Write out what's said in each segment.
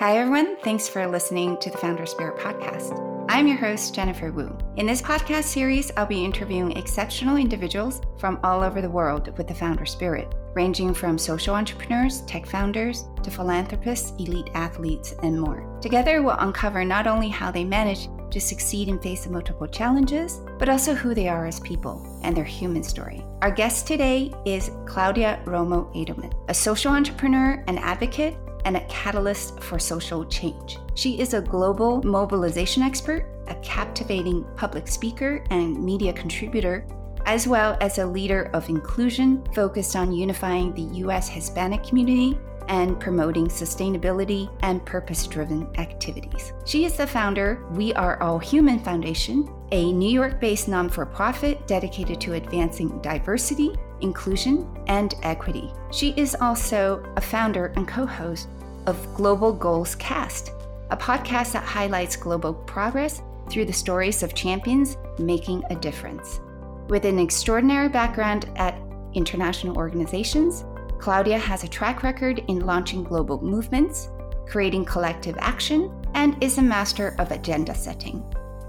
Hi, everyone. Thanks for listening to the Founder Spirit podcast. I'm your host, Jennifer Wu. In this podcast series, I'll be interviewing exceptional individuals from all over the world with the founder spirit, ranging from social entrepreneurs, tech founders, to philanthropists, elite athletes, and more. Together, we'll uncover not only how they manage to succeed and face the multiple challenges, but also who they are as people and their human story. Our guest today is Claudia Romo Edelman, a social entrepreneur and advocate and a catalyst for social change. She is a global mobilization expert, a captivating public speaker and media contributor, as well as a leader of inclusion focused on unifying the U.S. Hispanic community and promoting sustainability and purpose driven activities. She is the founder We Are All Human Foundation, a New York based non for profit dedicated to advancing diversity, inclusion, and equity. She is also a founder and co host of Global Goals Cast, a podcast that highlights global progress through the stories of champions making a difference. With an extraordinary background at international organizations, Claudia has a track record in launching global movements, creating collective action, and is a master of agenda setting.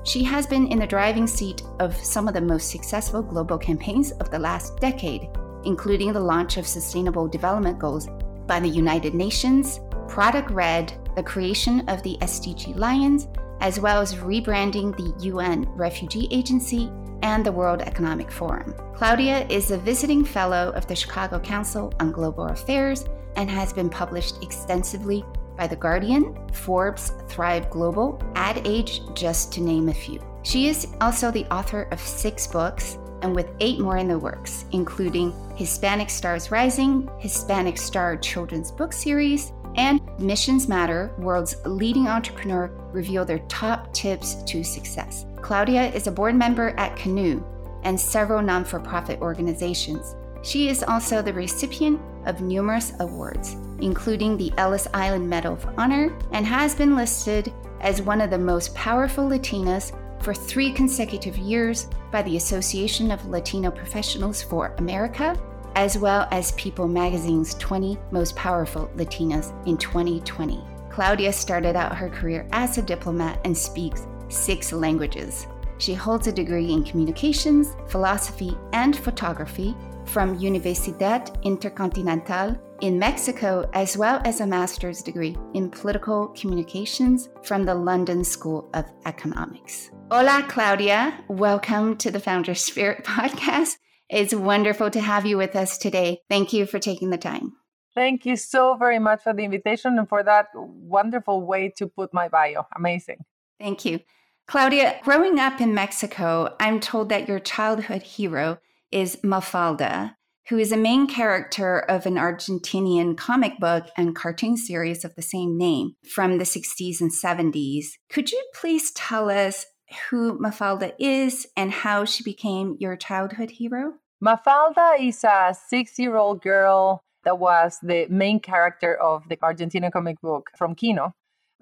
She has been in the driving seat of some of the most successful global campaigns of the last decade, including the launch of Sustainable Development Goals by the United Nations, Product Red, the creation of the SDG Lions, as well as rebranding the UN Refugee Agency and the World Economic Forum. Claudia is a visiting fellow of the Chicago Council on Global Affairs and has been published extensively by The Guardian, Forbes, Thrive Global, Ad Age, just to name a few. She is also the author of six books and with eight more in the works, including Hispanic Stars Rising, Hispanic Star Children's Book Series, and Missions Matter, world's leading entrepreneur, reveal their top tips to success. Claudia is a board member at Canoe and several non for profit organizations. She is also the recipient of numerous awards, including the Ellis Island Medal of Honor, and has been listed as one of the most powerful Latinas for three consecutive years by the Association of Latino Professionals for America, as well as People magazine's 20 Most Powerful Latinas in 2020. Claudia started out her career as a diplomat and speaks six languages. She holds a degree in communications, philosophy, and photography from Universidad Intercontinental in Mexico, as well as a master's degree in political communications from the London School of Economics. Hola, Claudia. Welcome to the Founder Spirit podcast. It's wonderful to have you with us today. Thank you for taking the time. Thank you so very much for the invitation and for that wonderful way to put my bio. Amazing. Thank you. Claudia, growing up in Mexico, I'm told that your childhood hero is Mafalda, who is a main character of an Argentinian comic book and cartoon series of the same name from the 60s and 70s. Could you please tell us who Mafalda is and how she became your childhood hero? Mafalda is a six year old girl that was the main character of the Argentinian comic book from Quino,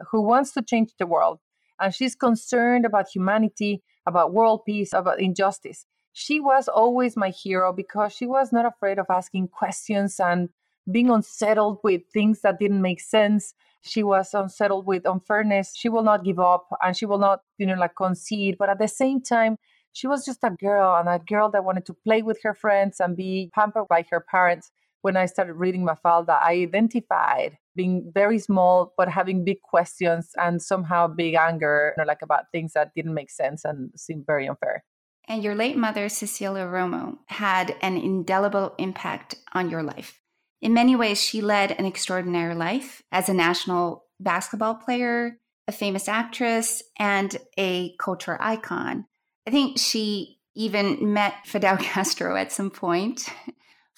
who wants to change the world. And she's concerned about humanity, about world peace, about injustice. She was always my hero because she was not afraid of asking questions and being unsettled with things that didn't make sense. She was unsettled with unfairness. She will not give up and she will not, you know, like concede. But at the same time, she was just a girl and a girl that wanted to play with her friends and be pampered by her parents. When I started reading Mafalda, I identified being very small, but having big questions and somehow big anger, you know, like about things that didn't make sense and seemed very unfair. And your late mother, Cecilia Romo, had an indelible impact on your life. In many ways, she led an extraordinary life as a national basketball player, a famous actress, and a culture icon. I think she even met Fidel Castro at some point.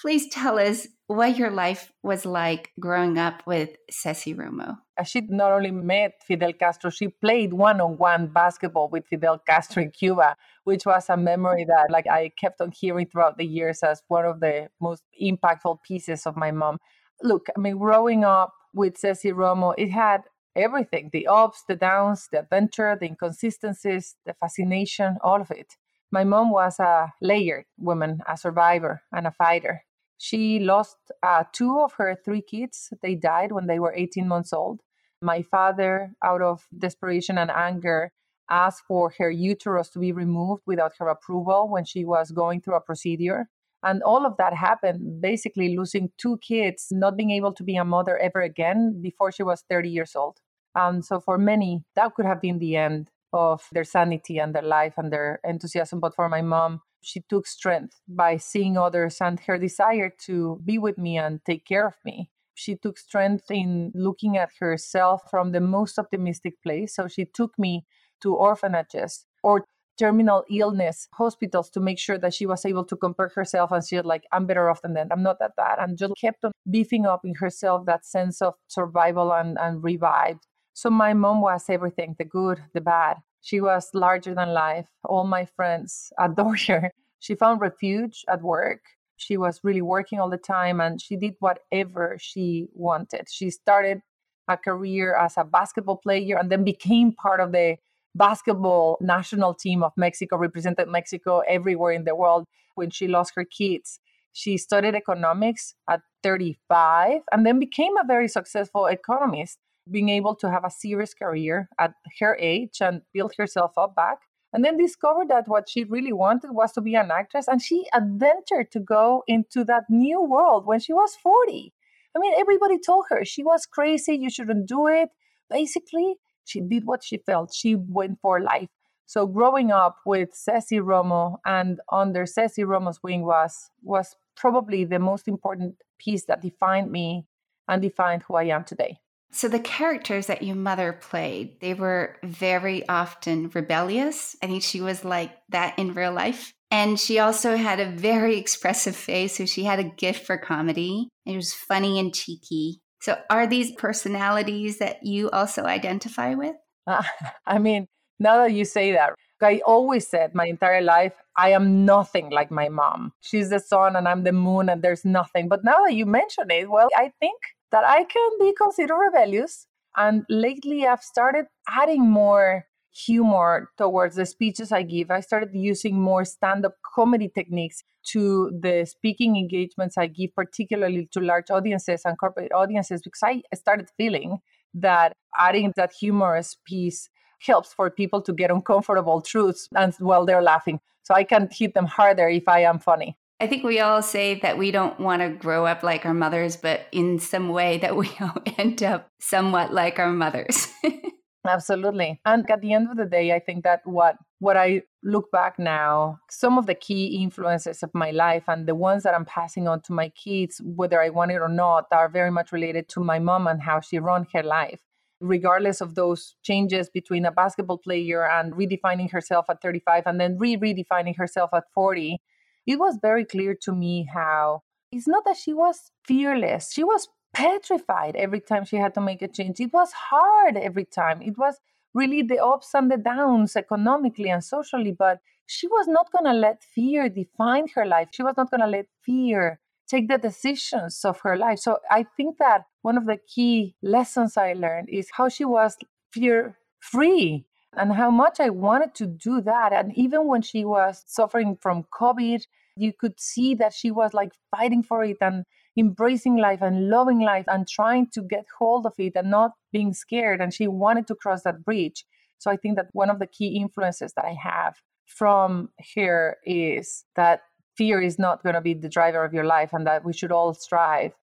Please tell us what your life was like growing up with Ceci Romo. Uh, she not only met Fidel Castro, she played one-on-one basketball with Fidel Castro in Cuba, which was a memory that like I kept on hearing throughout the years as one of the most impactful pieces of my mom. Look, I mean, growing up with Ceci Romo, it had everything the ups, the downs, the adventure, the inconsistencies, the fascination, all of it. My mom was a layered woman, a survivor, and a fighter. She lost uh, two of her three kids. They died when they were 18 months old. My father, out of desperation and anger, asked for her uterus to be removed without her approval when she was going through a procedure. And all of that happened basically losing two kids, not being able to be a mother ever again before she was 30 years old. And so for many, that could have been the end of their sanity and their life and their enthusiasm. But for my mom, she took strength by seeing others and her desire to be with me and take care of me. She took strength in looking at herself from the most optimistic place. So she took me to orphanages or terminal illness hospitals to make sure that she was able to compare herself and she was like i'm better off than that i'm not that bad and just kept on beefing up in herself that sense of survival and, and revived so my mom was everything the good the bad she was larger than life. All my friends adored her. She found refuge at work. She was really working all the time and she did whatever she wanted. She started a career as a basketball player and then became part of the basketball national team of Mexico, represented Mexico everywhere in the world when she lost her kids. She studied economics at 35 and then became a very successful economist, being able to have a serious career at her age and build herself up back. And then discovered that what she really wanted was to be an actress. And she adventured to go into that new world when she was 40. I mean, everybody told her she was crazy, you shouldn't do it. Basically, she did what she felt. She went for life. So growing up with Ceci Romo and under Ceci Romo's wing was was probably the most important piece that defined me and defined who I am today. So the characters that your mother played, they were very often rebellious. I think she was like that in real life. And she also had a very expressive face, so she had a gift for comedy. It was funny and cheeky. So, are these personalities that you also identify with? Uh, I mean, now that you say that, I always said my entire life, I am nothing like my mom. She's the sun and I'm the moon, and there's nothing. But now that you mention it, well, I think that I can be considered rebellious. And lately, I've started adding more humor towards the speeches I give. I started using more stand up comedy techniques to the speaking engagements I give, particularly to large audiences and corporate audiences, because I started feeling that adding that humorous piece helps for people to get uncomfortable truths and while they're laughing. So I can hit them harder if I am funny. I think we all say that we don't want to grow up like our mothers, but in some way that we all end up somewhat like our mothers. Absolutely. And at the end of the day, I think that what what I look back now, some of the key influences of my life and the ones that I'm passing on to my kids, whether I want it or not, are very much related to my mom and how she ran her life. Regardless of those changes between a basketball player and redefining herself at 35 and then re redefining herself at 40, it was very clear to me how it's not that she was fearless. She was petrified every time she had to make a change. It was hard every time. It was really the ups and the downs economically and socially, but she was not going to let fear define her life. She was not going to let fear take the decisions of her life. So I think that one of the key lessons I learned is how she was fear free and how much I wanted to do that. And even when she was suffering from COVID, you could see that she was like fighting for it and embracing life and loving life and trying to get hold of it and not being scared. And she wanted to cross that bridge. So I think that one of the key influences that I have from here is that fear is not going to be the driver of your life and that we should all strive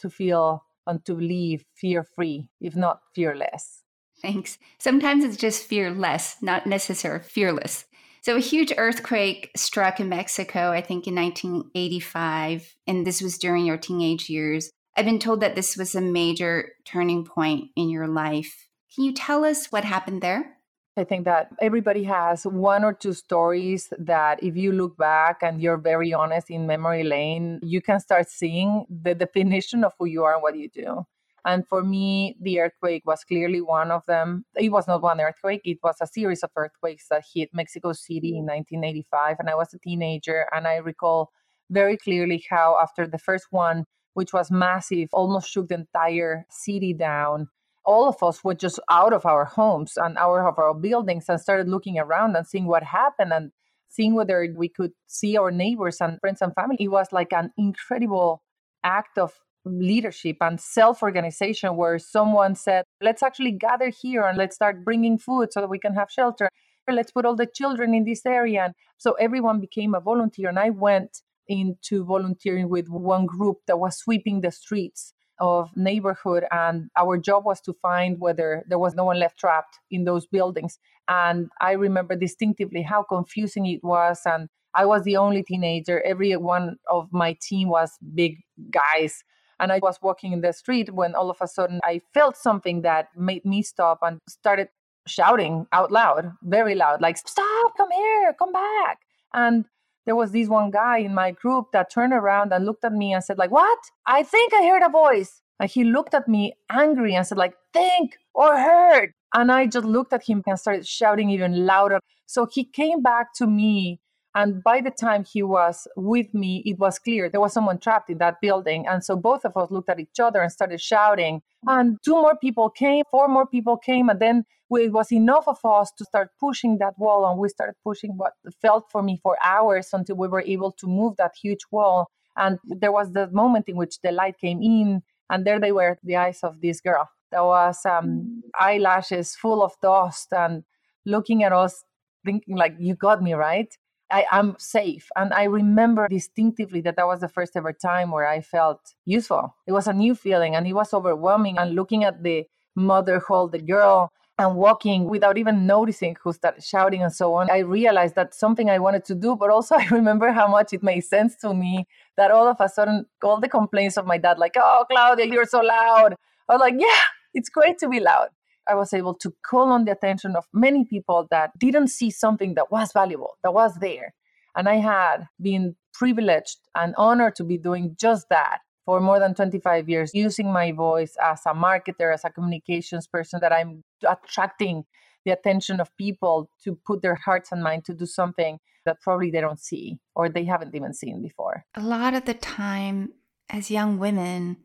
to feel and to live fear free, if not fearless. Thanks. Sometimes it's just fearless, not necessarily fearless. So, a huge earthquake struck in Mexico, I think in 1985, and this was during your teenage years. I've been told that this was a major turning point in your life. Can you tell us what happened there? I think that everybody has one or two stories that, if you look back and you're very honest in memory lane, you can start seeing the definition of who you are and what you do. And for me, the earthquake was clearly one of them. It was not one earthquake, it was a series of earthquakes that hit Mexico City in mm. 1985. And I was a teenager. And I recall very clearly how, after the first one, which was massive, almost shook the entire city down. All of us were just out of our homes and out of our buildings and started looking around and seeing what happened and seeing whether we could see our neighbors and friends and family. It was like an incredible act of leadership and self organization where someone said, let's actually gather here and let's start bringing food so that we can have shelter. Let's put all the children in this area. And so everyone became a volunteer. And I went into volunteering with one group that was sweeping the streets of neighborhood and our job was to find whether there was no one left trapped in those buildings and i remember distinctively how confusing it was and i was the only teenager every one of my team was big guys and i was walking in the street when all of a sudden i felt something that made me stop and started shouting out loud very loud like stop come here come back. And there was this one guy in my group that turned around and looked at me and said like what? I think i heard a voice. And he looked at me angry and said like think or heard. And i just looked at him and started shouting even louder. So he came back to me and by the time he was with me it was clear there was someone trapped in that building. And so both of us looked at each other and started shouting. And two more people came four more people came. And then it was enough of us to start pushing that wall. And we started pushing what felt for me for hours until we were able to move that huge wall. And there was the moment in which the light came in. And there they were the eyes of this girl. There was um, eyelashes full of dust and looking at us thinking like you got me right I am safe. And I remember distinctively that that was the first ever time where I felt useful. It was a new feeling and it was overwhelming. And looking at the mother hold the girl and walking without even noticing who started shouting and so on, I realized that something I wanted to do. But also, I remember how much it made sense to me that all of a sudden, all the complaints of my dad, like, oh, Claudia, you're so loud. I was like, yeah, it's great to be loud. I was able to call on the attention of many people that didn't see something that was valuable, that was there. And I had been privileged and honored to be doing just that for more than 25 years, using my voice as a marketer, as a communications person, that I'm attracting the attention of people to put their hearts and mind to do something that probably they don't see or they haven't even seen before. A lot of the time, as young women,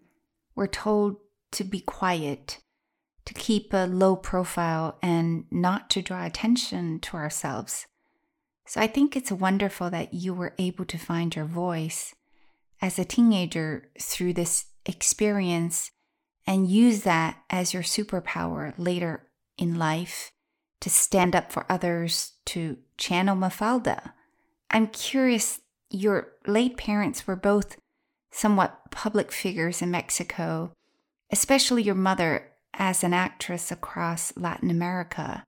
we're told to be quiet, to keep a low profile, and not to draw attention to ourselves. So I think it's wonderful that you were able to find your voice as a teenager through this experience and use that as your superpower later in life to stand up for others, to channel Mafalda. I'm curious, your late parents were both somewhat public figures in Mexico, especially your mother as an actress across Latin America.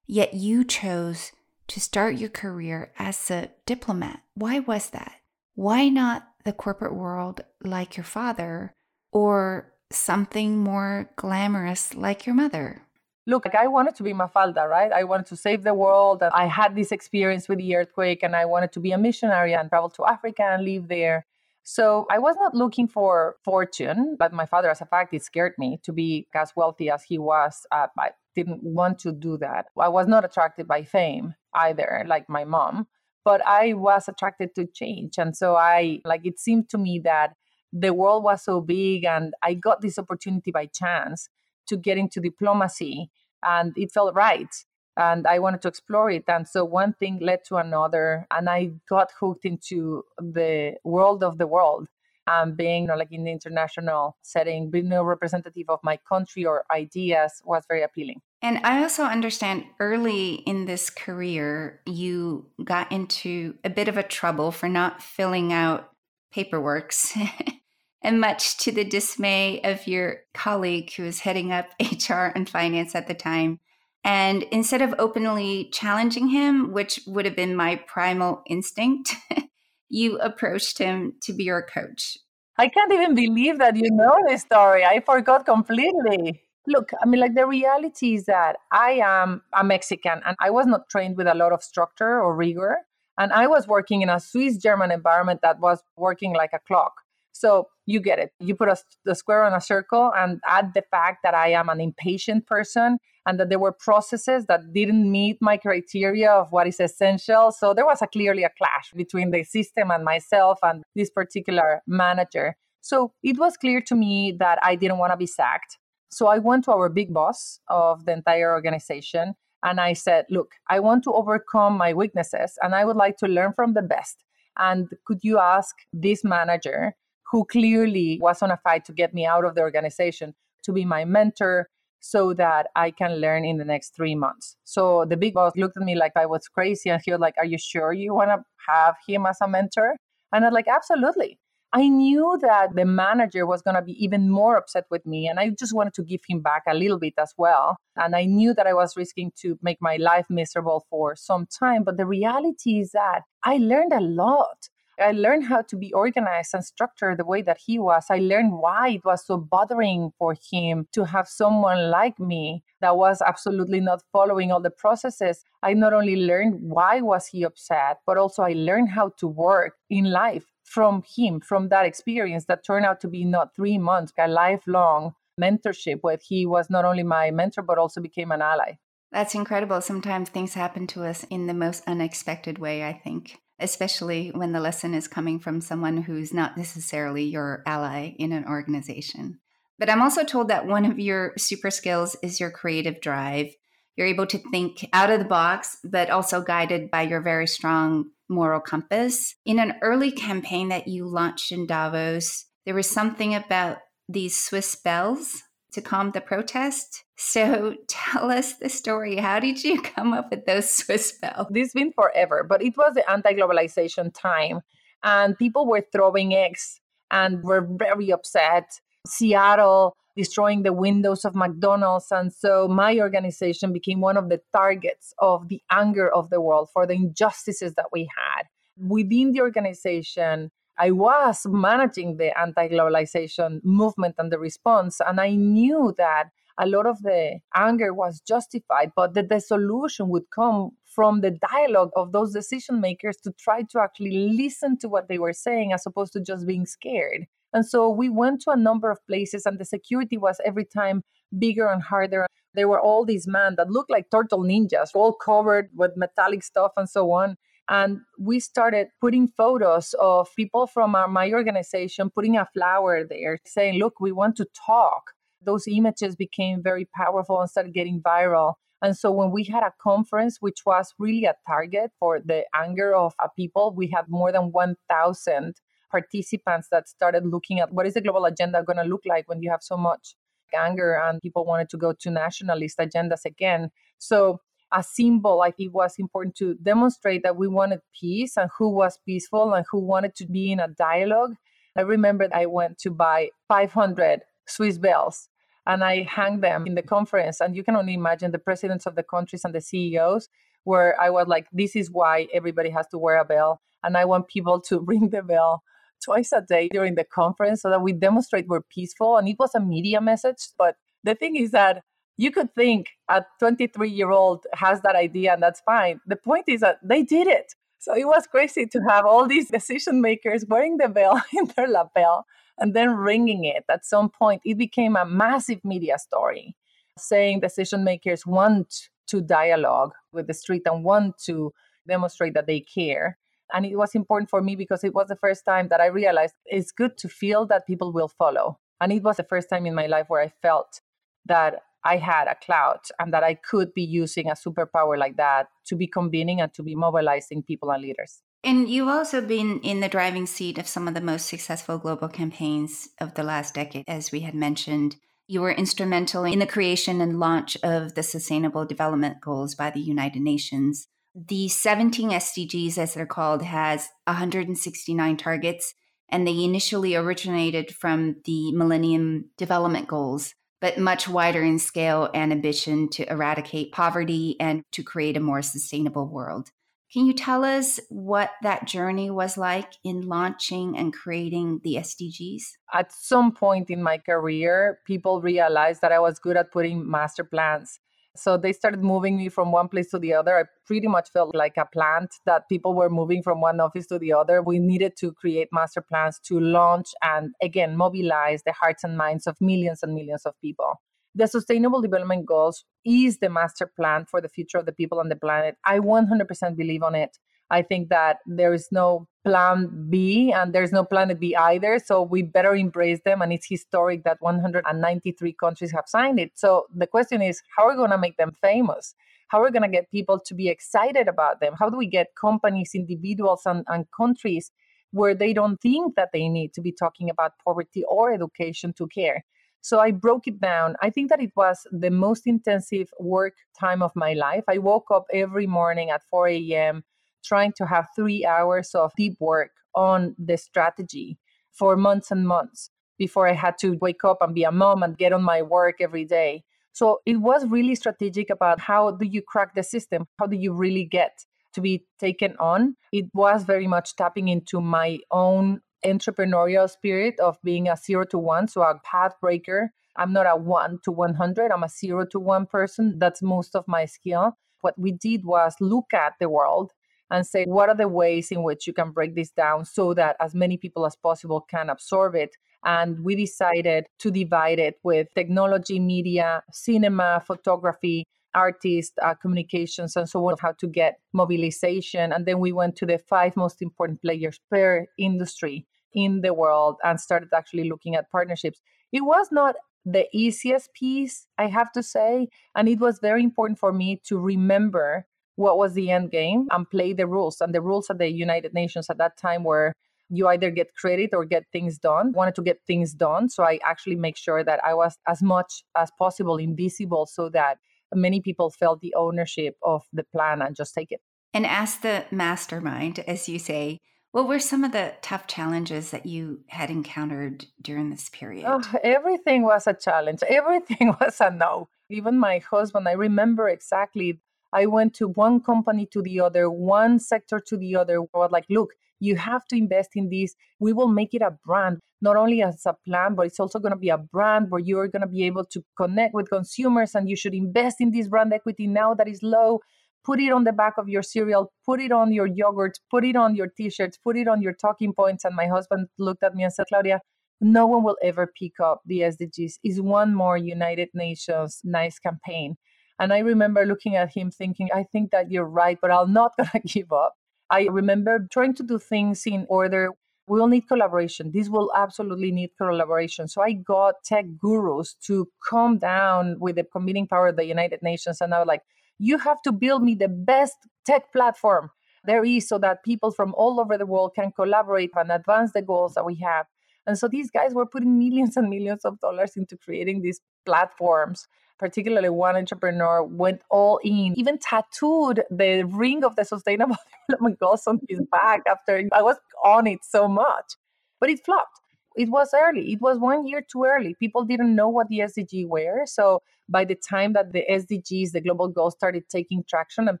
Yet you chose to start your career as a diplomat. Why was that? Why not the corporate world like your father or something more glamorous like your mother? Look, like I wanted to be Mafalda, right? I wanted to save the world. I had this experience with the earthquake and I wanted to be a missionary and travel to Africa and live there. So I was not looking for fortune, but my father, as a fact, it scared me to be as wealthy as he was. Uh, I didn't want to do that. I was not attracted by fame either, like my mom, but I was attracted to change. And so I, like, it seemed to me that the world was so big and I got this opportunity by chance to get into diplomacy and it felt right and I wanted to explore it. And so one thing led to another, and I got hooked into the world of the world. And being you know, like in the international setting, being a representative of my country or ideas was very appealing. And I also understand early in this career, you got into a bit of a trouble for not filling out paperworks. and much to the dismay of your colleague who was heading up HR and finance at the time, and instead of openly challenging him, which would have been my primal instinct, you approached him to be your coach. I can't even believe that you know this story. I forgot completely. Look, I mean, like the reality is that I am a Mexican and I was not trained with a lot of structure or rigor. And I was working in a Swiss German environment that was working like a clock. So you get it. You put a, the square on a circle and add the fact that I am an impatient person and that there were processes that didn't meet my criteria of what is essential. So there was a clearly a clash between the system and myself and this particular manager. So it was clear to me that I didn't want to be sacked. So I went to our big boss of the entire organization and I said, Look, I want to overcome my weaknesses and I would like to learn from the best. And could you ask this manager who clearly was on a fight to get me out of the organization to be my mentor so that I can learn in the next three months. So the big boss looked at me like I was crazy and he was like, Are you sure you want to have him as a mentor? And I was like, Absolutely. I knew that the manager was going to be even more upset with me, and I just wanted to give him back a little bit as well. And I knew that I was risking to make my life miserable for some time. But the reality is that I learned a lot. I learned how to be organized and structured the way that he was. I learned why it was so bothering for him to have someone like me that was absolutely not following all the processes. I not only learned why was he upset, but also I learned how to work in life from him, from that experience that turned out to be not three months, a lifelong mentorship where he was not only my mentor, but also became an ally. That's incredible. Sometimes things happen to us in the most unexpected way, I think, especially when the lesson is coming from someone who's not necessarily your ally in an organization. But I'm also told that one of your super skills is your creative drive. You're able to think out of the box, but also guided by your very strong moral compass. In an early campaign that you launched in Davos, there was something about these Swiss bells to calm the protest. So tell us the story. How did you come up with those Swiss bells? This has been forever, but it was the anti globalization time, and people were throwing eggs and were very upset. Seattle destroying the windows of McDonald's. And so my organization became one of the targets of the anger of the world for the injustices that we had. Within the organization, I was managing the anti globalization movement and the response, and I knew that a lot of the anger was justified, but that the solution would come from the dialogue of those decision makers to try to actually listen to what they were saying as opposed to just being scared. And so we went to a number of places, and the security was every time bigger and harder. There were all these men that looked like turtle ninjas, all covered with metallic stuff and so on. And we started putting photos of people from our, my organization, putting a flower there, saying, Look, we want to talk. Those images became very powerful and started getting viral. And so when we had a conference, which was really a target for the anger of people, we had more than 1,000 participants that started looking at what is the global agenda going to look like when you have so much anger and people wanted to go to nationalist agendas again. So a symbol like it was important to demonstrate that we wanted peace and who was peaceful and who wanted to be in a dialogue. I remember I went to buy 500 Swiss bells and I hung them in the conference. And you can only imagine the presidents of the countries and the CEOs, where I was like, this is why everybody has to wear a bell. And I want people to ring the bell twice a day during the conference so that we demonstrate we're peaceful. And it was a media message. But the thing is that you could think a 23 year old has that idea and that's fine. The point is that they did it. So it was crazy to have all these decision makers wearing the bell in their lapel and then ringing it. At some point, it became a massive media story saying decision makers want to dialogue with the street and want to demonstrate that they care. And it was important for me because it was the first time that I realized it's good to feel that people will follow. And it was the first time in my life where I felt that I had a clout and that I could be using a superpower like that to be convening and to be mobilizing people and leaders. And you've also been in the driving seat of some of the most successful global campaigns of the last decade, as we had mentioned. You were instrumental in the creation and launch of the Sustainable Development Goals by the United Nations. The 17 SDGs, as they're called, has 169 targets, and they initially originated from the Millennium Development Goals, but much wider in scale and ambition to eradicate poverty and to create a more sustainable world. Can you tell us what that journey was like in launching and creating the SDGs? At some point in my career, people realized that I was good at putting master plans so they started moving me from one place to the other. I pretty much felt like a plant that people were moving from one office to the other. We needed to create master plans to launch and again mobilize the hearts and minds of millions and millions of people. The Sustainable Development Goals is the master plan for the future of the people on the planet. I 100% believe on it. I think that there is no plan B and there's no planet B either. So we better embrace them. And it's historic that 193 countries have signed it. So the question is, how are we going to make them famous? How are we going to get people to be excited about them? How do we get companies, individuals, and, and countries where they don't think that they need to be talking about poverty or education to care. So I broke it down. I think that it was the most intensive work time of my life. I woke up every morning at 4 a.m. trying to have three hours of deep work on the strategy for months and months before I had to wake up and be a mom and get on my work every day. So it was really strategic about how do you crack the system? How do you really get to be taken on? It was very much tapping into my own entrepreneurial spirit of being a zero to one, so a path breaker. I'm not a one to 100, I'm a zero to one person. That's most of my skill. What we did was look at the world and say, what are the ways in which you can break this down so that as many people as possible can absorb it? And we decided to divide it with technology, media, cinema, photography, artists, uh, communications, and so on, how to get mobilization. And then we went to the five most important players per industry in the world and started actually looking at partnerships. It was not the easiest piece, I have to say. And it was very important for me to remember what was the end game and play the rules. And the rules at the United Nations at that time were you either get credit or get things done. Wanted to get things done. So I actually make sure that I was as much as possible invisible so that many people felt the ownership of the plan and just take it. And ask the mastermind, as you say, what were some of the tough challenges that you had encountered during this period? Oh, everything was a challenge. Everything was a no. Even my husband, I remember exactly. I went to one company to the other, one sector to the other. I was like, look, you have to invest in this. We will make it a brand, not only as a plan, but it's also going to be a brand where you're going to be able to connect with consumers and you should invest in this brand equity now that is low put it on the back of your cereal, put it on your yogurt, put it on your t shirts, put it on your talking points. And my husband looked at me and said, Claudia, no one will ever pick up the SDGs. Is one more United Nations nice campaign. And I remember looking at him thinking, I think that you're right, but I'm not going to give up. I remember trying to do things in order. We will need collaboration. This will absolutely need collaboration. So I got tech gurus to come down with the committing power of the United Nations. And I was like, you have to build me the best tech platform there is so that people from all over the world can collaborate and advance the goals that we have. And so these guys were putting millions and millions of dollars into creating these platforms. Particularly, one entrepreneur went all in, even tattooed the ring of the Sustainable Development Goals on his back after I was on it so much. But it flopped it was early. It was one year too early. People didn't know what the SDG were. So by the time that the SDGs, the global goals, started taking traction and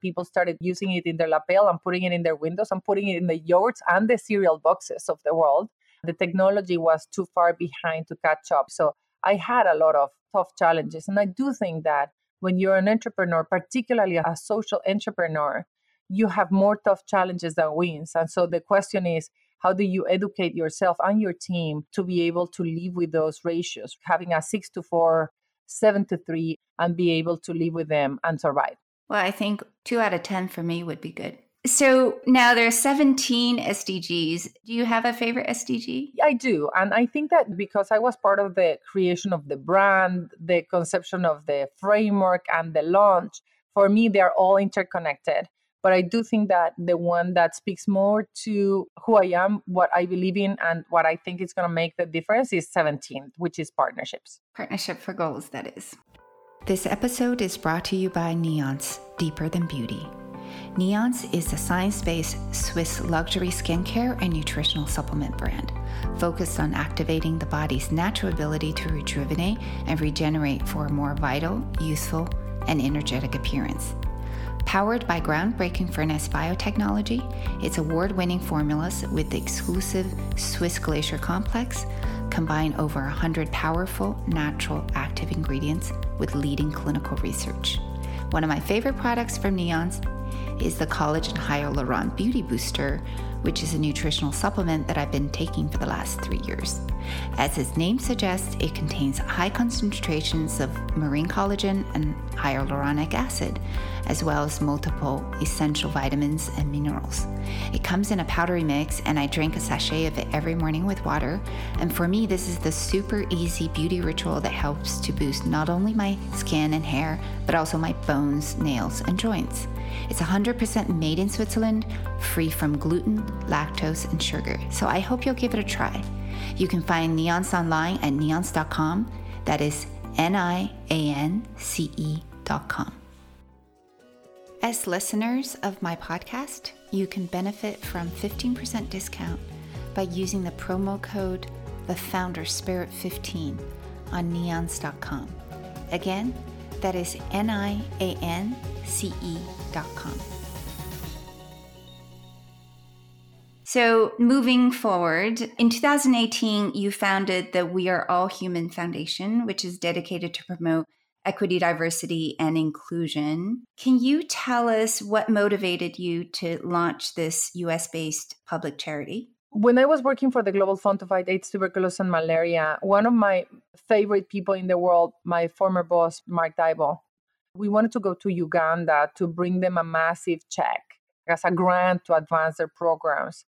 people started using it in their lapel and putting it in their windows and putting it in the yogurts and the cereal boxes of the world, the technology was too far behind to catch up. So I had a lot of tough challenges. And I do think that when you're an entrepreneur, particularly a social entrepreneur, you have more tough challenges than wins. And so the question is, how do you educate yourself and your team to be able to live with those ratios, having a six to four, seven to three, and be able to live with them and survive? Well, I think two out of 10 for me would be good. So now there are 17 SDGs. Do you have a favorite SDG? I do. And I think that because I was part of the creation of the brand, the conception of the framework, and the launch, for me, they're all interconnected. But I do think that the one that speaks more to who I am, what I believe in, and what I think is going to make the difference is 17, which is partnerships. Partnership for goals, that is. This episode is brought to you by Niance, Deeper Than Beauty. Niance is a science based Swiss luxury skincare and nutritional supplement brand focused on activating the body's natural ability to rejuvenate and regenerate for a more vital, youthful, and energetic appearance. Powered by groundbreaking furnace biotechnology, its award winning formulas with the exclusive Swiss Glacier Complex combine over 100 powerful, natural, active ingredients with leading clinical research. One of my favorite products from Niance is the Collagen Hyaluron Beauty Booster, which is a nutritional supplement that I've been taking for the last three years. As its name suggests, it contains high concentrations of marine collagen and hyaluronic acid, as well as multiple essential vitamins and minerals. It comes in a powdery mix, and I drink a sachet of it every morning with water. And for me, this is the super easy beauty ritual that helps to boost not only my skin and hair, but also my bones, nails, and joints. It's 100% made in Switzerland, free from gluten, lactose, and sugar. So I hope you'll give it a try. You can find Niance online at niance.com. That is N I A N C E.com. As listeners of my podcast, you can benefit from 15% discount by using the promo code the founder spirit 15 on niance.com. Again, that is N I A N C E.com. So, moving forward, in 2018, you founded the We Are All Human Foundation, which is dedicated to promote equity, diversity, and inclusion. Can you tell us what motivated you to launch this US based public charity? When I was working for the Global Fund to Fight AIDS, Tuberculosis, and Malaria, one of my favorite people in the world, my former boss, Mark Dybul, we wanted to go to Uganda to bring them a massive check as a grant to advance their programs.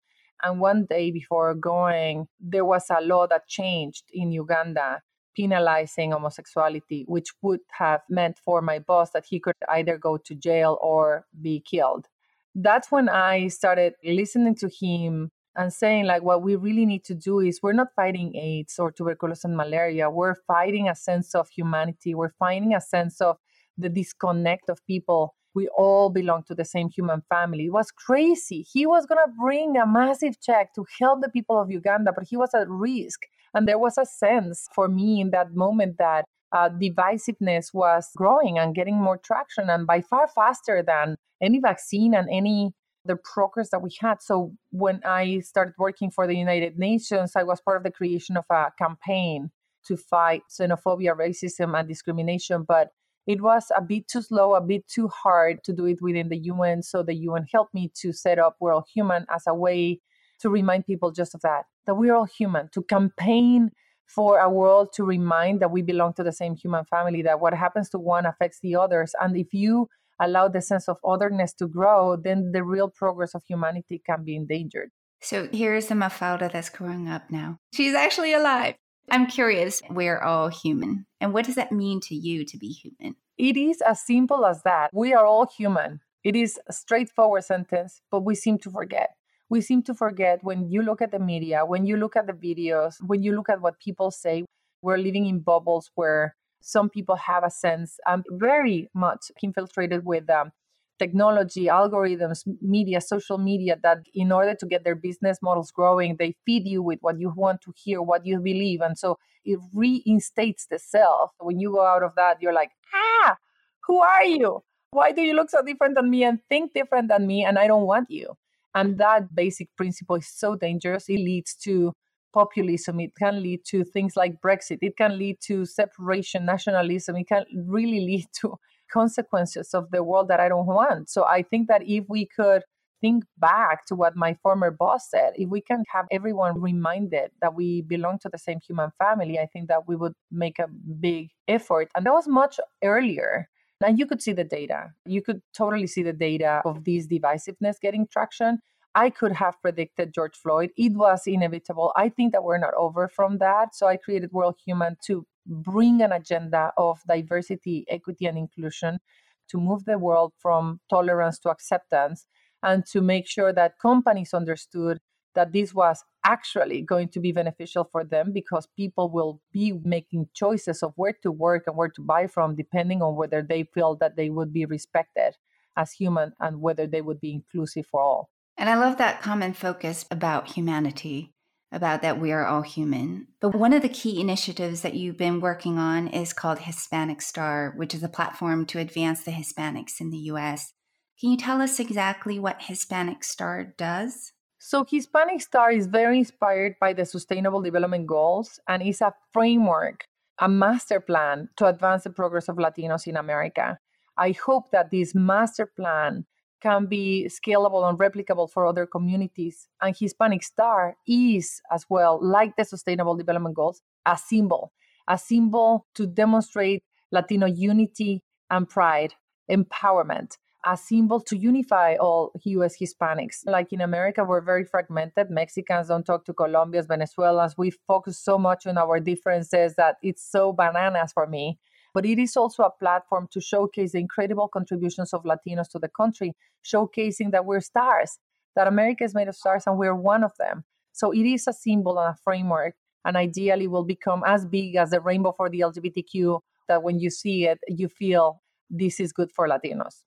And one day before going, there was a law that changed in Uganda penalizing homosexuality, which would have meant for my boss that he could either go to jail or be killed. That's when I started listening to him and saying, like, what we really need to do is we're not fighting AIDS or tuberculosis and malaria. We're fighting a sense of humanity. We're finding a sense of the disconnect of people. We all belong to the same human family. It was crazy. He was going to bring a massive check to help the people of Uganda, but he was at risk. And there was a sense for me in that moment that uh, divisiveness was growing and getting more traction and by far faster than any vaccine and any the progress that we had. So when I started working for the United Nations, I was part of the creation of a campaign to fight xenophobia, racism, and discrimination. But it was a bit too slow, a bit too hard to do it within the UN. So the UN helped me to set up We're All Human as a way to remind people just of that that we're all human, to campaign for a world to remind that we belong to the same human family, that what happens to one affects the others. And if you allow the sense of otherness to grow, then the real progress of humanity can be endangered. So here's the Mafalda that's growing up now. She's actually alive. I'm curious, we're all human. And what does that mean to you to be human? It is as simple as that. We are all human. It is a straightforward sentence, but we seem to forget we seem to forget when you look at the media, when you look at the videos, when you look at what people say, we're living in bubbles where some people have a sense, I'm very much infiltrated with um, technology, algorithms, media, social media, that in order to get their business models growing, they feed you with what you want to hear, what you believe. And so it reinstates the self. When you go out of that, you're like, ah, who are you? Why do you look so different than me and think different than me? And I don't want you. And that basic principle is so dangerous. It leads to populism. It can lead to things like Brexit. It can lead to separation, nationalism. It can really lead to consequences of the world that I don't want. So I think that if we could think back to what my former boss said, if we can have everyone reminded that we belong to the same human family, I think that we would make a big effort. And that was much earlier and you could see the data. You could totally see the data of this divisiveness getting traction. I could have predicted George Floyd. It was inevitable. I think that we're not over from that. So I created We're Human to bring an agenda of diversity, equity, and inclusion to move the world from tolerance to acceptance and to make sure that companies understood that this was actually going to be beneficial for them because people will be making choices of where to work and where to buy from depending on whether they feel that they would be respected as human and whether they would be inclusive for all. And I love that common focus about humanity, about that we are all human. But one of the key initiatives that you've been working on is called Hispanic Star, which is a platform to advance the Hispanics in the US. Can you tell us exactly what Hispanic Star does? So, Hispanic Star is very inspired by the Sustainable Development Goals and is a framework, a master plan to advance the progress of Latinos in America. I hope that this master plan can be scalable and replicable for other communities. And Hispanic Star is, as well, like the Sustainable Development Goals, a symbol, a symbol to demonstrate Latino unity and pride, empowerment a symbol to unify all US Hispanics. Like in America, we're very fragmented. Mexicans don't talk to Colombians, Venezuelans. We focus so much on our differences that it's so bananas for me. But it is also a platform to showcase the incredible contributions of Latinos to the country, showcasing that we're stars, that America is made of stars and we're one of them. So it is a symbol and a framework, and ideally will become as big as the rainbow for the LGBTQ that when you see it, you feel this is good for Latinos.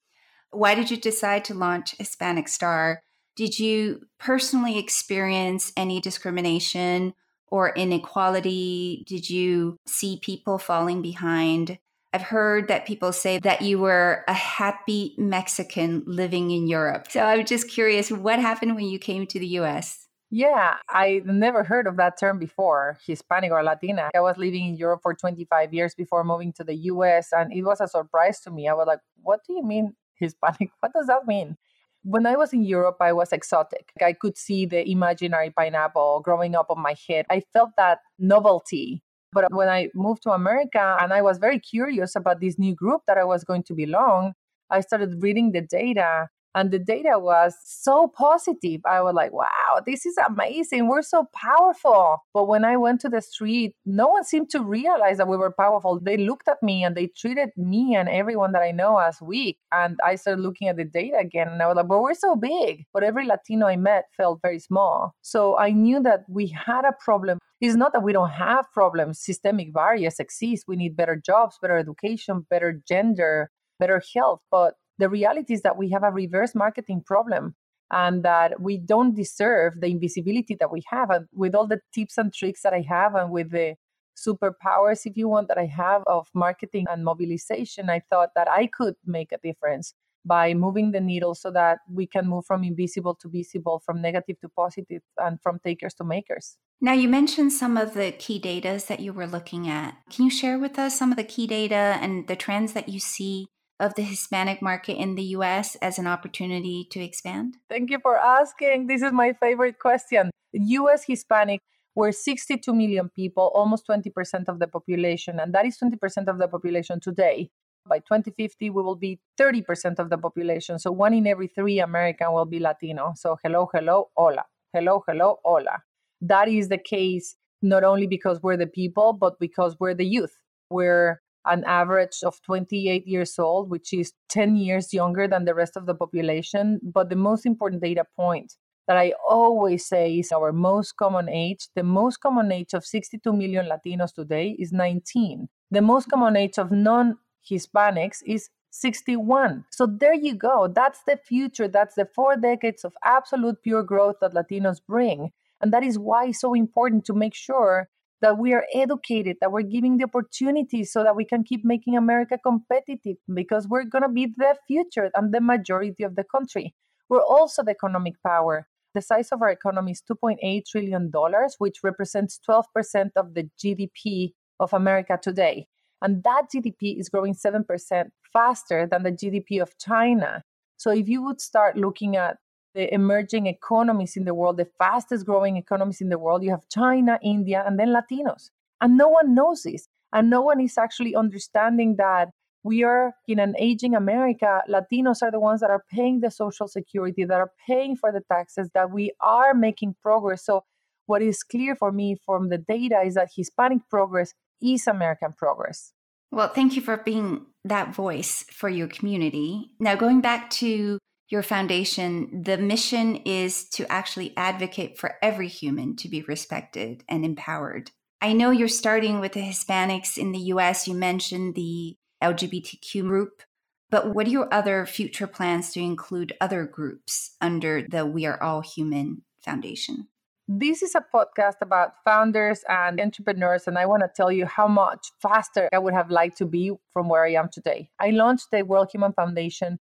Why did you decide to launch Hispanic Star? Did you personally experience any discrimination or inequality? Did you see people falling behind? I've heard that people say that you were a happy Mexican living in Europe. So I'm just curious what happened when you came to the US? Yeah, I never heard of that term before, Hispanic or Latina. I was living in Europe for 25 years before moving to the US, and it was a surprise to me. I was like, what do you mean Hispanic? What does that mean? When I was in Europe, I was exotic. I could see the imaginary pineapple growing up on my head. I felt that novelty. But when I moved to America and I was very curious about this new group that I was going to belong, I started reading the data and the data was so positive. I was like, wow, this is amazing. We're so powerful. But when I went to the street, no one seemed to realize that we were powerful. They looked at me and they treated me and everyone that I know as weak. And I started looking at the data again and I was like, but we're so big. But every Latino I met felt very small. So I knew that we had a problem. It's not that we don't have problems, systemic barriers exist. We need better jobs, better education, better gender, better health. But the reality is that we have a reverse marketing problem and that we don't deserve the invisibility that we have. And with all the tips and tricks that I have, and with the superpowers, if you want, that I have of marketing and mobilization, I thought that I could make a difference by moving the needle so that we can move from invisible to visible, from negative to positive, and from takers to makers. Now, you mentioned some of the key data that you were looking at. Can you share with us some of the key data and the trends that you see of the Hispanic market in the US as an opportunity to expand? Thank you for asking. This is my favorite question. US Hispanic were 62 million people, almost 20% of the population, and that is 20% of the population today. By 2050, we will be 30% of the population. So one in every three American will be Latino. So hello, hello, hola. Hello, hello, hola. That is the case not only because we're the people, but because we're the youth. We're an average of 28 years old, which is 10 years younger than the rest of the population. But the most important data point that I always say is our most common age. The most common age of 62 million Latinos today is 19. The most common age of non Hispanics is 61. So there you go. That's the future. That's the four decades of absolute pure growth that Latinos bring. And that is why it's so important to make sure that we are educated, that we're giving the opportunities so that we can keep making America competitive because we're going to be the future and the majority of the country. We're also the economic power. The size of our economy is $2.8 trillion, which represents 12% of the GDP of America today. And that GDP is growing 7% faster than the GDP of China. So if you would start looking at the emerging economies in the world, the fastest growing economies in the world. You have China, India, and then Latinos. And no one knows this. And no one is actually understanding that we are in an aging America. Latinos are the ones that are paying the social security, that are paying for the taxes, that we are making progress. So, what is clear for me from the data is that Hispanic progress is American progress. Well, thank you for being that voice for your community. Now, going back to your foundation, the mission is to actually advocate for every human to be respected and empowered. I know you're starting with the Hispanics in the US. You mentioned the LGBTQ group, but what are your other future plans to include other groups under the We Are All Human Foundation? This is a podcast about founders and entrepreneurs, and I want to tell you how much faster I would have liked to be from where I am today. I launched the We Are All Human Foundation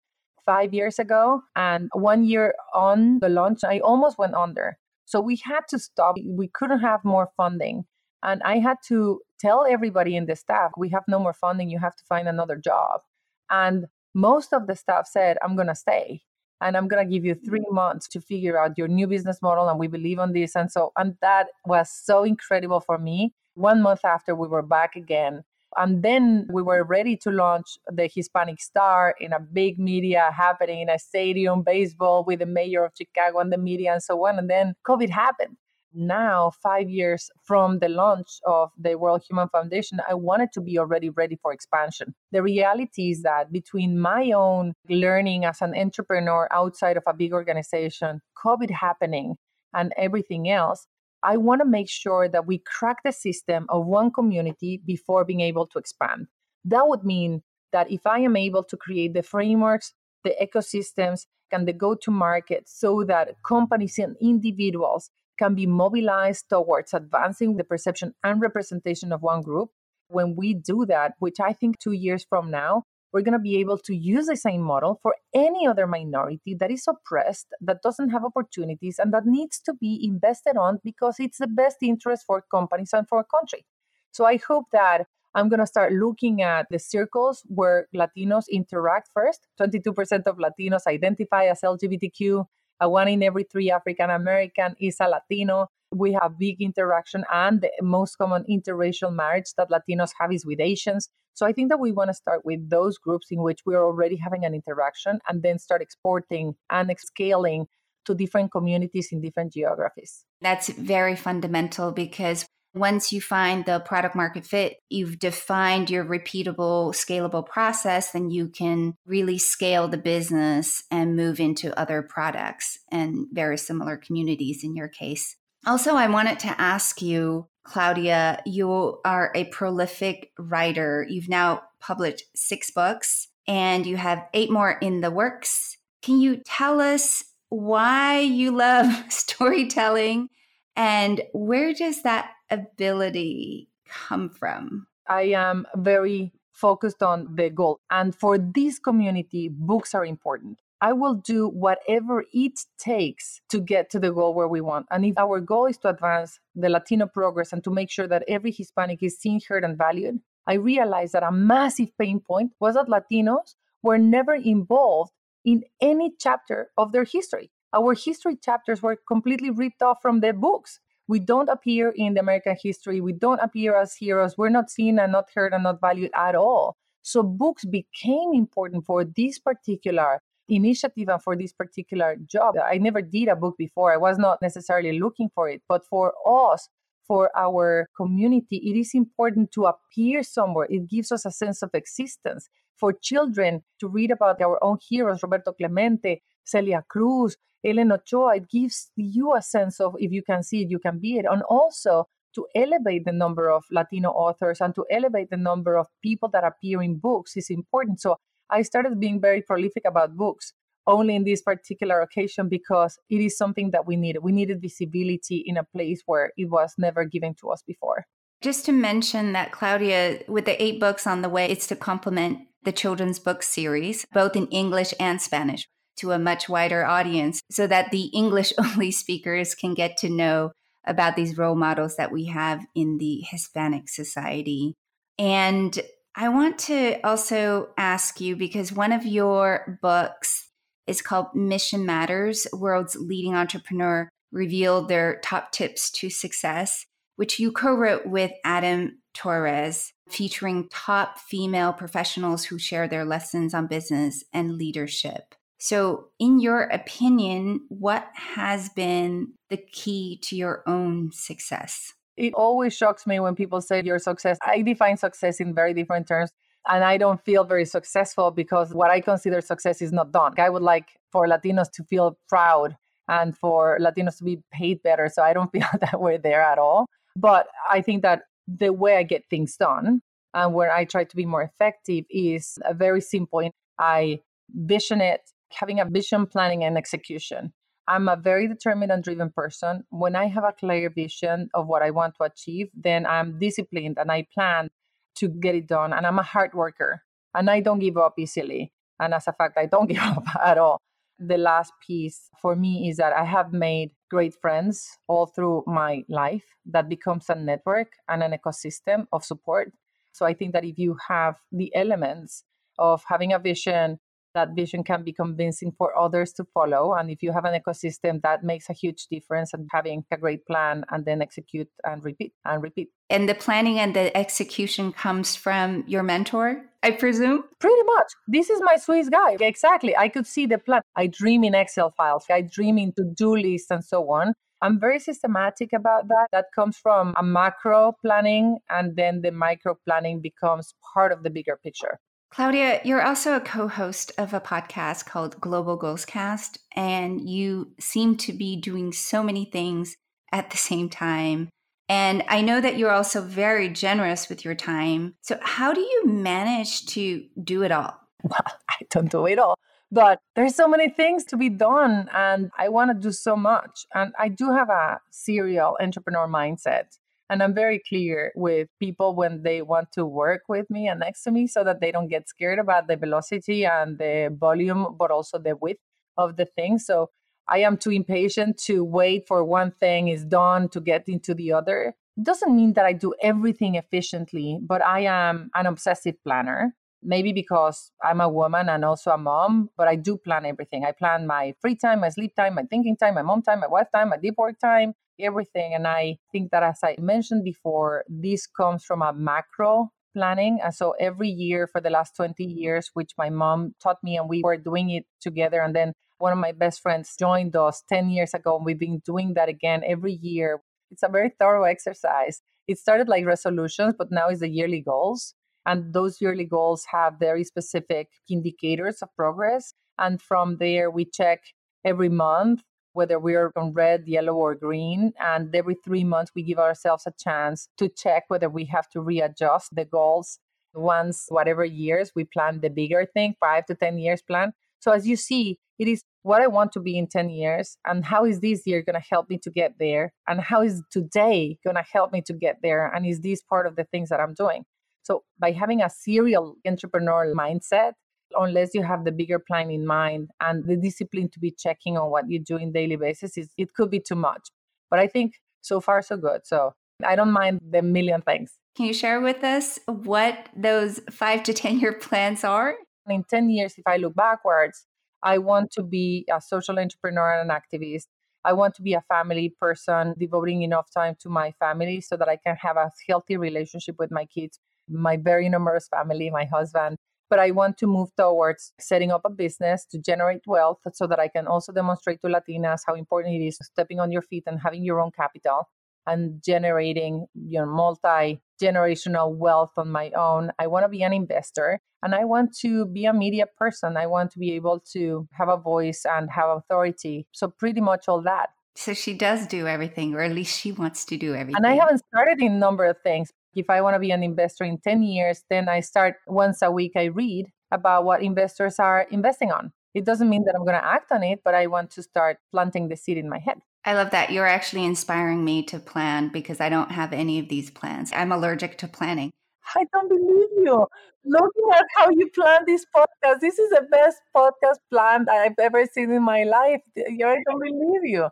five years ago. And one year on the launch, I almost went under. So we had to stop. We couldn't have more funding. And I had to tell everybody in the staff, we have no more funding. You have to find another job. And most of the staff said, I'm going to stay and I'm going to give you three months to figure out your new business model. And we believe on this. And so, and that was so incredible for me. One month after, we were back again and then we were ready to launch the Hispanic Star in a big media happening in a stadium, baseball with the mayor of Chicago and the media and so on. And then COVID happened. now, five years from the launch of the We Are All Human Foundation, I wanted to be already ready for expansion. The reality is that between my own learning as an entrepreneur outside of a big organization, COVID happening, and everything else, I want to make sure that we crack the system of one community before being able to expand. That would mean that if I am able to create the frameworks, the ecosystems, and the go to market so that companies and individuals can be mobilized towards advancing the perception and representation of one group. When we do that, which I think two years from now, we're going to be able to use the same model for any other minority that is oppressed, that doesn't have opportunities, and that needs to be invested on because it's the best interest for companies and for a country. So I hope that I'm going to start looking at the circles where Latinos interact first. 22% of Latinos identify as LGBTQ. One in every three African American is a Latino. We have big interaction, and the most common interracial marriage that Latinos have is with Asians. So I think that we want to start with those groups in which we are already having an interaction and then start exporting and scaling to different communities in different geographies. That's very fundamental because once you find the product market fit, you've defined your repeatable, scalable process, then you can really scale the business and move into other products and very similar communities in your case. Also, I wanted to ask you, Claudia, you are a prolific writer. You've now published six books and you have eight more in the works. Can you tell us why you love storytelling and where does that ability come from? I am very focused on the goal. And for this community, books are important. I will do whatever it takes to get to the goal where we want. And if our goal is to advance the Latino progress and to make sure that every Hispanic is seen, heard, and valued, I realized that a massive pain point was that Latinos were never involved in any chapter of their history. Our history chapters were completely ripped off from the books. We don't appear in the American history. We don't appear as heroes. We're not seen and not heard and not valued at all. So books became important for this particular initiative and for this particular job. I never did a book before. I was not necessarily looking for it, but for us, for our community, it is important to appear somewhere. It gives us a sense of existence. For children to read about our own heroes, Roberto Clemente, Celia Cruz, Ellen Ochoa, it gives you a sense of if you can see it, you can be it. And also to elevate the number of Latino authors and to elevate the number of people that appear in books is important. So I started being very prolific about books only in this particular occasion because it is something that we needed. We needed visibility in a place where it was never given to us before. Just to mention that, Claudia, with the eight books on the way, it's to complement the children's book series, both in English and Spanish to a much wider audience so that the English only speakers can get to know about these role models that we have in the Hispanic society. And I want to also ask you because one of your books is called Mission Matters World's Leading Entrepreneur Revealed Their Top Tips to Success, which you co wrote with Adam Torres, featuring top female professionals who share their lessons on business and leadership. So, in your opinion, what has been the key to your own success? It always shocks me when people say your success. I define success in very different terms. And I don't feel very successful because what I consider success is not done. I would like for Latinos to feel proud and for Latinos to be paid better. So I don't feel that we're there at all. But I think that the way I get things done and where I try to be more effective is a very simple. I vision it having a vision, planning, and execution. I'm a very determined and driven person. When I have a clear vision of what I want to achieve, then I'm disciplined and I plan to get it done. And I'm a hard worker and I don't give up easily. And as a fact, I don't give up at all. The last piece for me is that I have made great friends all through my life that becomes a network and an ecosystem of support. So I think that if you have the elements of having a vision, that vision can be convincing for others to follow. And if you have an ecosystem, that makes a huge difference and having a great plan and then execute and repeat and repeat. And the planning and the execution comes from your mentor, I presume? Pretty much. This is my Swiss guy. Exactly. I could see the plan. I dream in Excel files, I dream in to do lists and so on. I'm very systematic about that. That comes from a macro planning, and then the micro planning becomes part of the bigger picture. Claudia, you're also a co host of a podcast called Global Goals Cast, and you seem to be doing so many things at the same time. And I know that you're also very generous with your time. So, how do you manage to do it all? Well, I don't do it all, but there's so many things to be done, and I want to do so much. And I do have a serial entrepreneur mindset. And I'm very clear with people when they want to work with me and next to me so that they don't get scared about the velocity and the volume, but also the width of the thing. So I am too impatient to wait for one thing is done to get into the other. It doesn't mean that I do everything efficiently, but I am an obsessive planner. Maybe because I'm a woman and also a mom, but I do plan everything. I plan my free time, my sleep time, my thinking time, my mom time, my wife time, my deep work time, everything. And I think that, as I mentioned before, this comes from a macro planning. And so every year for the last 20 years, which my mom taught me, and we were doing it together. And then one of my best friends joined us 10 years ago, and we've been doing that again every year. It's a very thorough exercise. It started like resolutions, but now it's the yearly goals. And those yearly goals have very specific indicators of progress. And from there, we check every month whether we're on red, yellow, or green. And every three months, we give ourselves a chance to check whether we have to readjust the goals. Once, whatever years, we plan the bigger thing, five to 10 years plan. So, as you see, it is what I want to be in 10 years and how is this year going to help me to get there and how is today going to help me to get there and is this part of the things that I'm doing. So by having a serial entrepreneurial mindset, unless you have the bigger plan in mind and the discipline to be checking on what you do in daily basis, is it could be too much. But I think so far so good. So I don't mind the million things. Can you share with us what those five to 10 year plans are? In 10 years, if I look backwards, I want to be a social entrepreneur and an activist. I want to be a family person, devoting enough time to my family so that I can have a healthy relationship with my kids, my very numerous family, my husband. But I want to move towards setting up a business to generate wealth so that I can also demonstrate to Latinas how important it is stepping on your feet and having your own capital and generating your know multi generational wealth on my own. I want to be an investor and i want to be a media person. I want to be able to have a voice and have authority. So pretty much all that. So she does do everything or at least she wants to do everything and i haven't started in a number of things if i want to be an investor in 10 years then i start once a week i read about what investors are investing on it doesn't mean that i'm going to act on it but i want to start planting the seed in my head I love that. You're actually inspiring me to plan because I don't have any of these plans. I'm allergic to planning. I don't believe you. Looking at how you plan this podcast, this is the best podcast plan I've ever seen in my life. I don't believe you.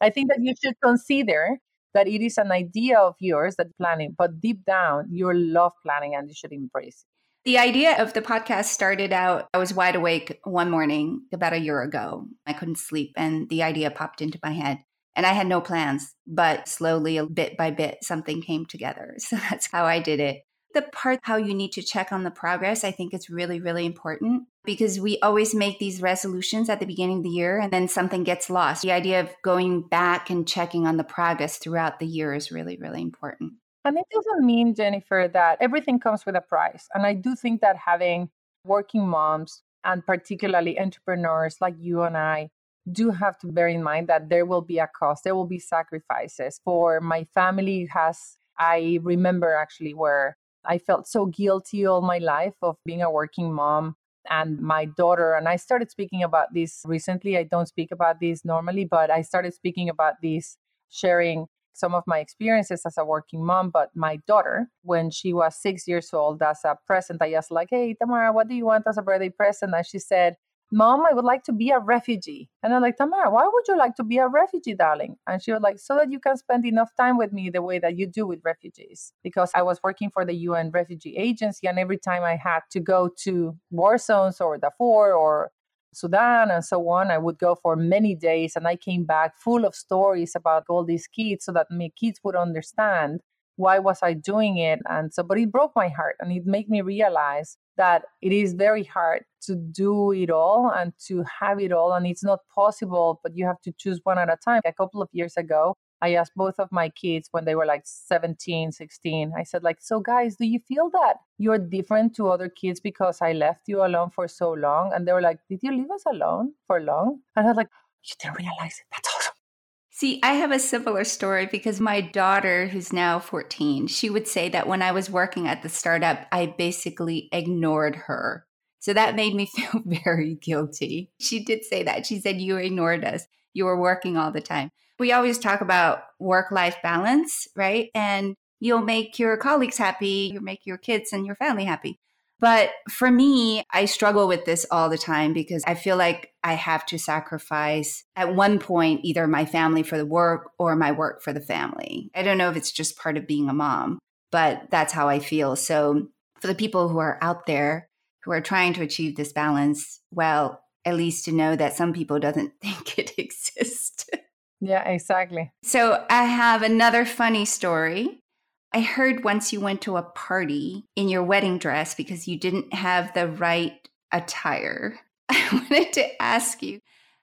I think that you should consider that it is an idea of yours that planning, but deep down, you love planning and you should embrace it. The idea of the podcast started out, I was wide awake one morning about a year ago. I couldn't sleep, and the idea popped into my head. And I had no plans, but slowly, bit by bit, something came together. So that's how I did it. The part how you need to check on the progress, I think is really, really important because we always make these resolutions at the beginning of the year and then something gets lost. The idea of going back and checking on the progress throughout the year is really, really important. And it doesn't mean, Jennifer, that everything comes with a price. And I do think that having working moms and particularly entrepreneurs like you and I do have to bear in mind that there will be a cost there will be sacrifices for my family has i remember actually where i felt so guilty all my life of being a working mom and my daughter and i started speaking about this recently i don't speak about this normally but i started speaking about this sharing some of my experiences as a working mom but my daughter when she was six years old as a present i asked like hey tamara what do you want as a birthday present? And she said Mom, I would like to be a refugee. And I'm like, Tamara, why would you like to be a refugee, darling? And she was like, so that you can spend enough time with me the way that you do with refugees. Because I was working for the UN Refugee Agency, and every time I had to go to war zones or Darfur or Sudan and so on, I would go for many days. And I came back full of stories about all these kids so that my kids would understand why was I doing it? And so, but it broke my heart and it made me realize that it is very hard to do it all and to have it all. And it's not possible, but you have to choose one at a time. A couple of years ago, I asked both of my kids when they were like 17, 16, I said, like, so guys, do you feel that you're different to other kids because I left you alone for so long? And they were like, did you leave us alone for long? And I was like, you didn't realize it. That's. See, I have a similar story because my daughter, who's now 14, she would say that when I was working at the startup, I basically ignored her. So that made me feel very guilty. She did say that. She said, You ignored us. You were working all the time. We always talk about work life balance, right? And you'll make your colleagues happy, you'll make your kids and your family happy. But for me, I struggle with this all the time because I feel like I have to sacrifice at one point either my family for the work or my work for the family. I don't know if it's just part of being a mom, but that's how I feel. So for the people who are out there who are trying to achieve this balance, well, at least to know that some people doesn't think it exists. Yeah, exactly. So I have another funny story. I heard once you went to a party in your wedding dress because you didn't have the right attire. I wanted to ask you,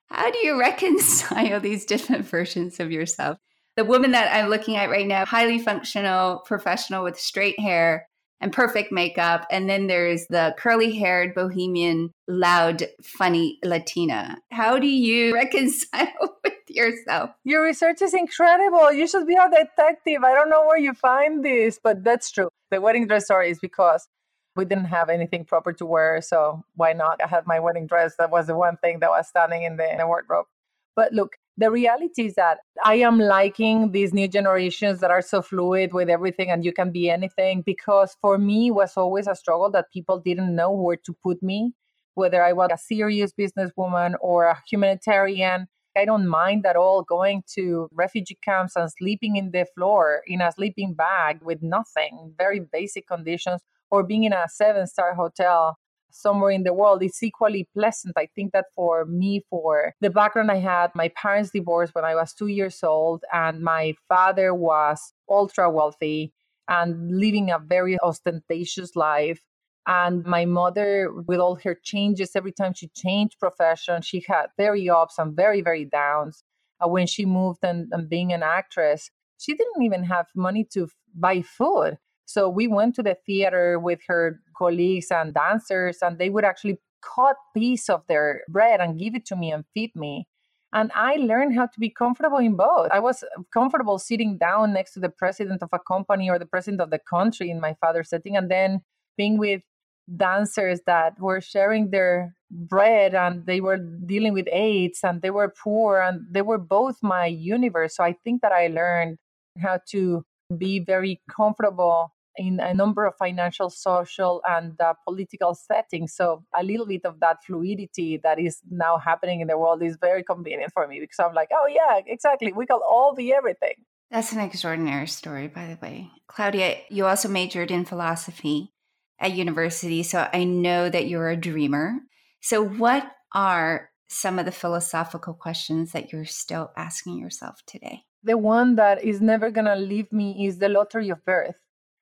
how do you reconcile these different versions of yourself? The woman that I'm looking at right now, highly functional professional with straight hair, and perfect makeup. And then there's the curly haired, bohemian, loud, funny Latina. How do you reconcile with yourself? Your research is incredible. You should be a detective. I don't know where you find this, but that's true. The wedding dress story is because we didn't have anything proper to wear. So why not? I had my wedding dress. That was the one thing that was standing in the, in the wardrobe. But look, the reality is that I am liking these new generations that are so fluid with everything and you can be anything because for me was always a struggle that people didn't know where to put me, whether I was a serious businesswoman or a humanitarian. I don't mind at all going to refugee camps and sleeping in the floor in a sleeping bag with nothing, very basic conditions, or being in a seven star hotel somewhere in the world is equally pleasant. I think that for me, for the background I had, my parents divorced when I was two years old, and my father was ultra wealthy and living a very ostentatious life. And my mother, with all her changes, every time she changed profession, she had very ups and very, very downs. Uh, when she moved and, and being an actress, she didn't even have money to buy food. So we went to the theater with her colleagues and dancers, and they would actually cut piece of their bread and give it to me and feed me. And I learned how to be comfortable in both. I was comfortable sitting down next to the president of a company or the president of the country in my father's setting, and then being with dancers that were sharing their bread and they were dealing with AIDS and they were poor and they were both my universe. So I think that I learned how to be very comfortable in a number of financial, social, and uh, political settings. So a little bit of that fluidity that is now happening in the world is very convenient for me because I'm like, oh yeah, exactly. We can all be everything. That's an extraordinary story, by the way. Claudia, you also majored in philosophy at university, so I know that you're a dreamer. So, what are some of the philosophical questions that you're still asking yourself today? The one that is never going to leave me is the lottery of birth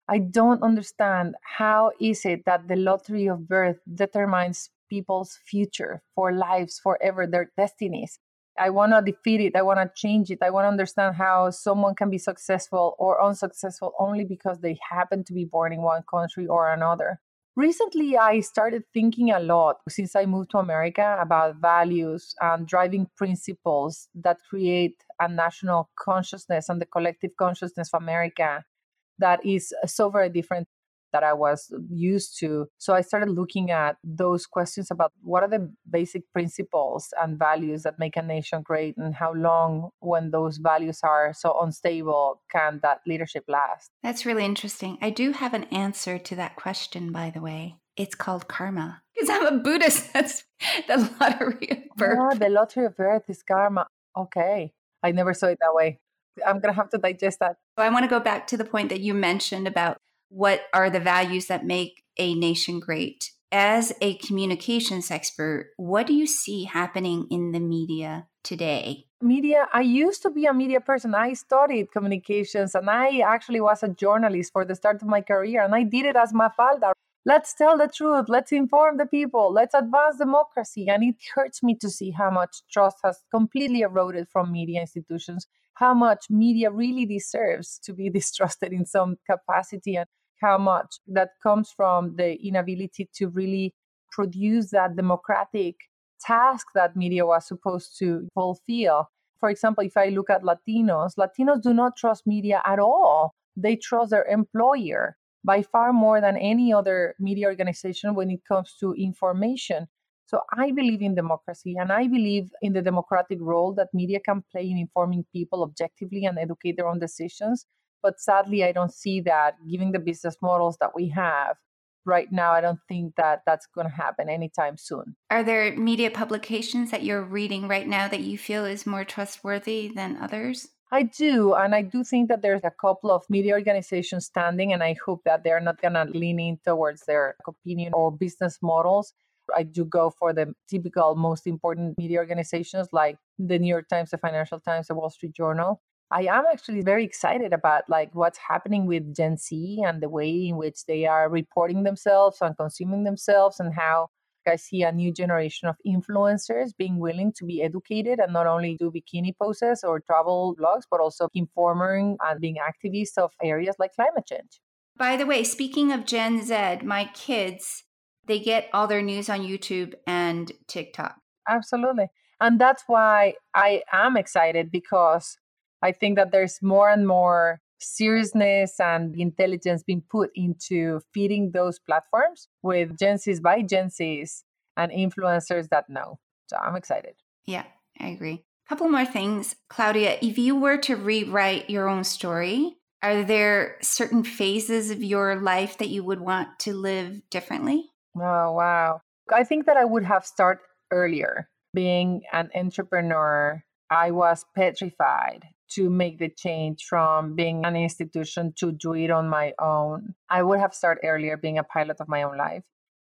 I don't understand how is it that the lottery of birth determines people's future for lives forever, their destinies. I want to defeat it. I want to change it. I want to understand how someone can be successful or unsuccessful only because they happen to be born in one country or another. Recently, I started thinking a lot since I moved to America about values and driving principles that create a national consciousness and the collective consciousness of America that is so very different that I was used to. So I started looking at those questions about what are the basic principles and values that make a nation great and how long when those values are so unstable can that leadership last. That's really interesting. I do have an answer to that question by the way. It's called karma. Because I'm a Buddhist. That's the lottery of birth. Oh, the lottery of birth is karma. Okay. I never saw it that way. I'm going to have to digest that. So I want to go back to the point that you mentioned about what are the values that make a nation great. as a communications expert, what do you see happening in the media today? Media, I used to be a media person. I studied communications and I actually was a journalist for the start of my career and I did it as Mafalda. Let's tell the truth. Let's inform the people. Let's advance democracy. And it hurts me to see how much trust has completely eroded from media institutions, how much media really deserves to be distrusted in some capacity, and how much that comes from the inability to really produce that democratic task that media was supposed to fulfill. For example, if I look at Latinos, Latinos do not trust media at all. They trust their employer by far more than any other media organization when it comes to information. So I believe in democracy and I believe in the democratic role that media can play in informing people objectively and educate their own decisions. But sadly, I don't see that given the business models that we have right now. I don't think that that's going to happen anytime soon. Are there media publications that you're reading right now that you feel is more trustworthy than others? I do. And I do think that there's a couple of media organizations standing, and I hope that they're not going to lean in towards their opinion or business models. I do go for the typical most important media organizations like the New York Times, the Financial Times, the Wall Street Journal. I am actually very excited about like what's happening with Gen Z and the way in which they are reporting themselves and consuming themselves and how I see a new generation of influencers being willing to be educated and not only do bikini poses or travel blogs, but also informing and being activists of areas like climate change. By the way, speaking of Gen Z, my kids, they get all their news on YouTube and TikTok. Absolutely. And that's why I am excited because I think that there's more and more seriousness and intelligence being put into feeding those platforms with Gen Zs by Gen Zs and influencers that know. So I'm excited. Yeah, I agree. A couple more things. Claudia, if you were to rewrite your own story, are there certain phases of your life that you would want to live differently? Oh, wow. I think that I would have started earlier. Being an entrepreneur, I was petrified to make the change from being an institution to do it on my own. I would have started earlier being a pilot of my own life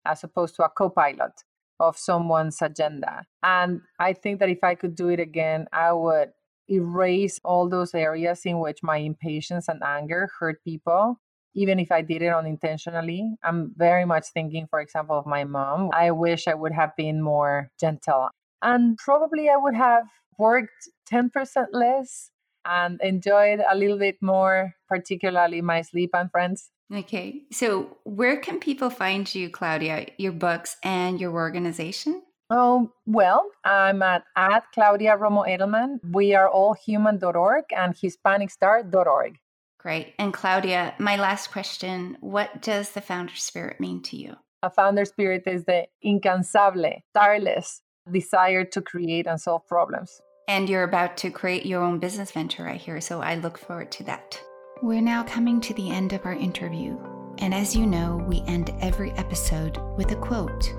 as opposed to a co pilot of someone's agenda. And I think that if I could do it again, I would erase all those areas in which my impatience and anger hurt people. Even if I did it unintentionally, I'm very much thinking, for example, of my mom. I wish I would have been more gentle. And probably I would have worked 10% less and enjoyed a little bit more, particularly my sleep and friends. Okay. So, where can people find you, Claudia, your books and your organization? Oh, well, I'm at, at Claudia Romo Edelman. We are allhuman.org and HispanicStar.org. Great. And Claudia, my last question What does the founder spirit mean to you? A founder spirit is the incansable, tireless desire to create and solve problems. And you're about to create your own business venture, right here, so I look forward to that. We're now coming to the end of our interview, and as you know, we end every episode with a quote.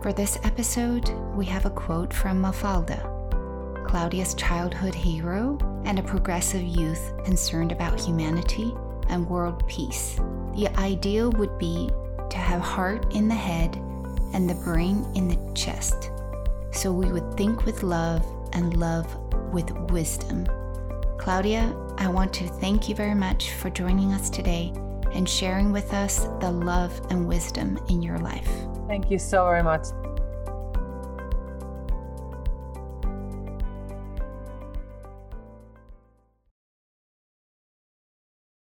For this episode, we have a quote from Mafalda, Claudia's childhood hero and a progressive youth concerned about humanity and world peace. The ideal would be to have heart in the head and the brain in the chest, so we would think with love and love with wisdom. Claudia, I want to thank you very much for joining us today and sharing with us the love and wisdom in your life. Thank you so very much.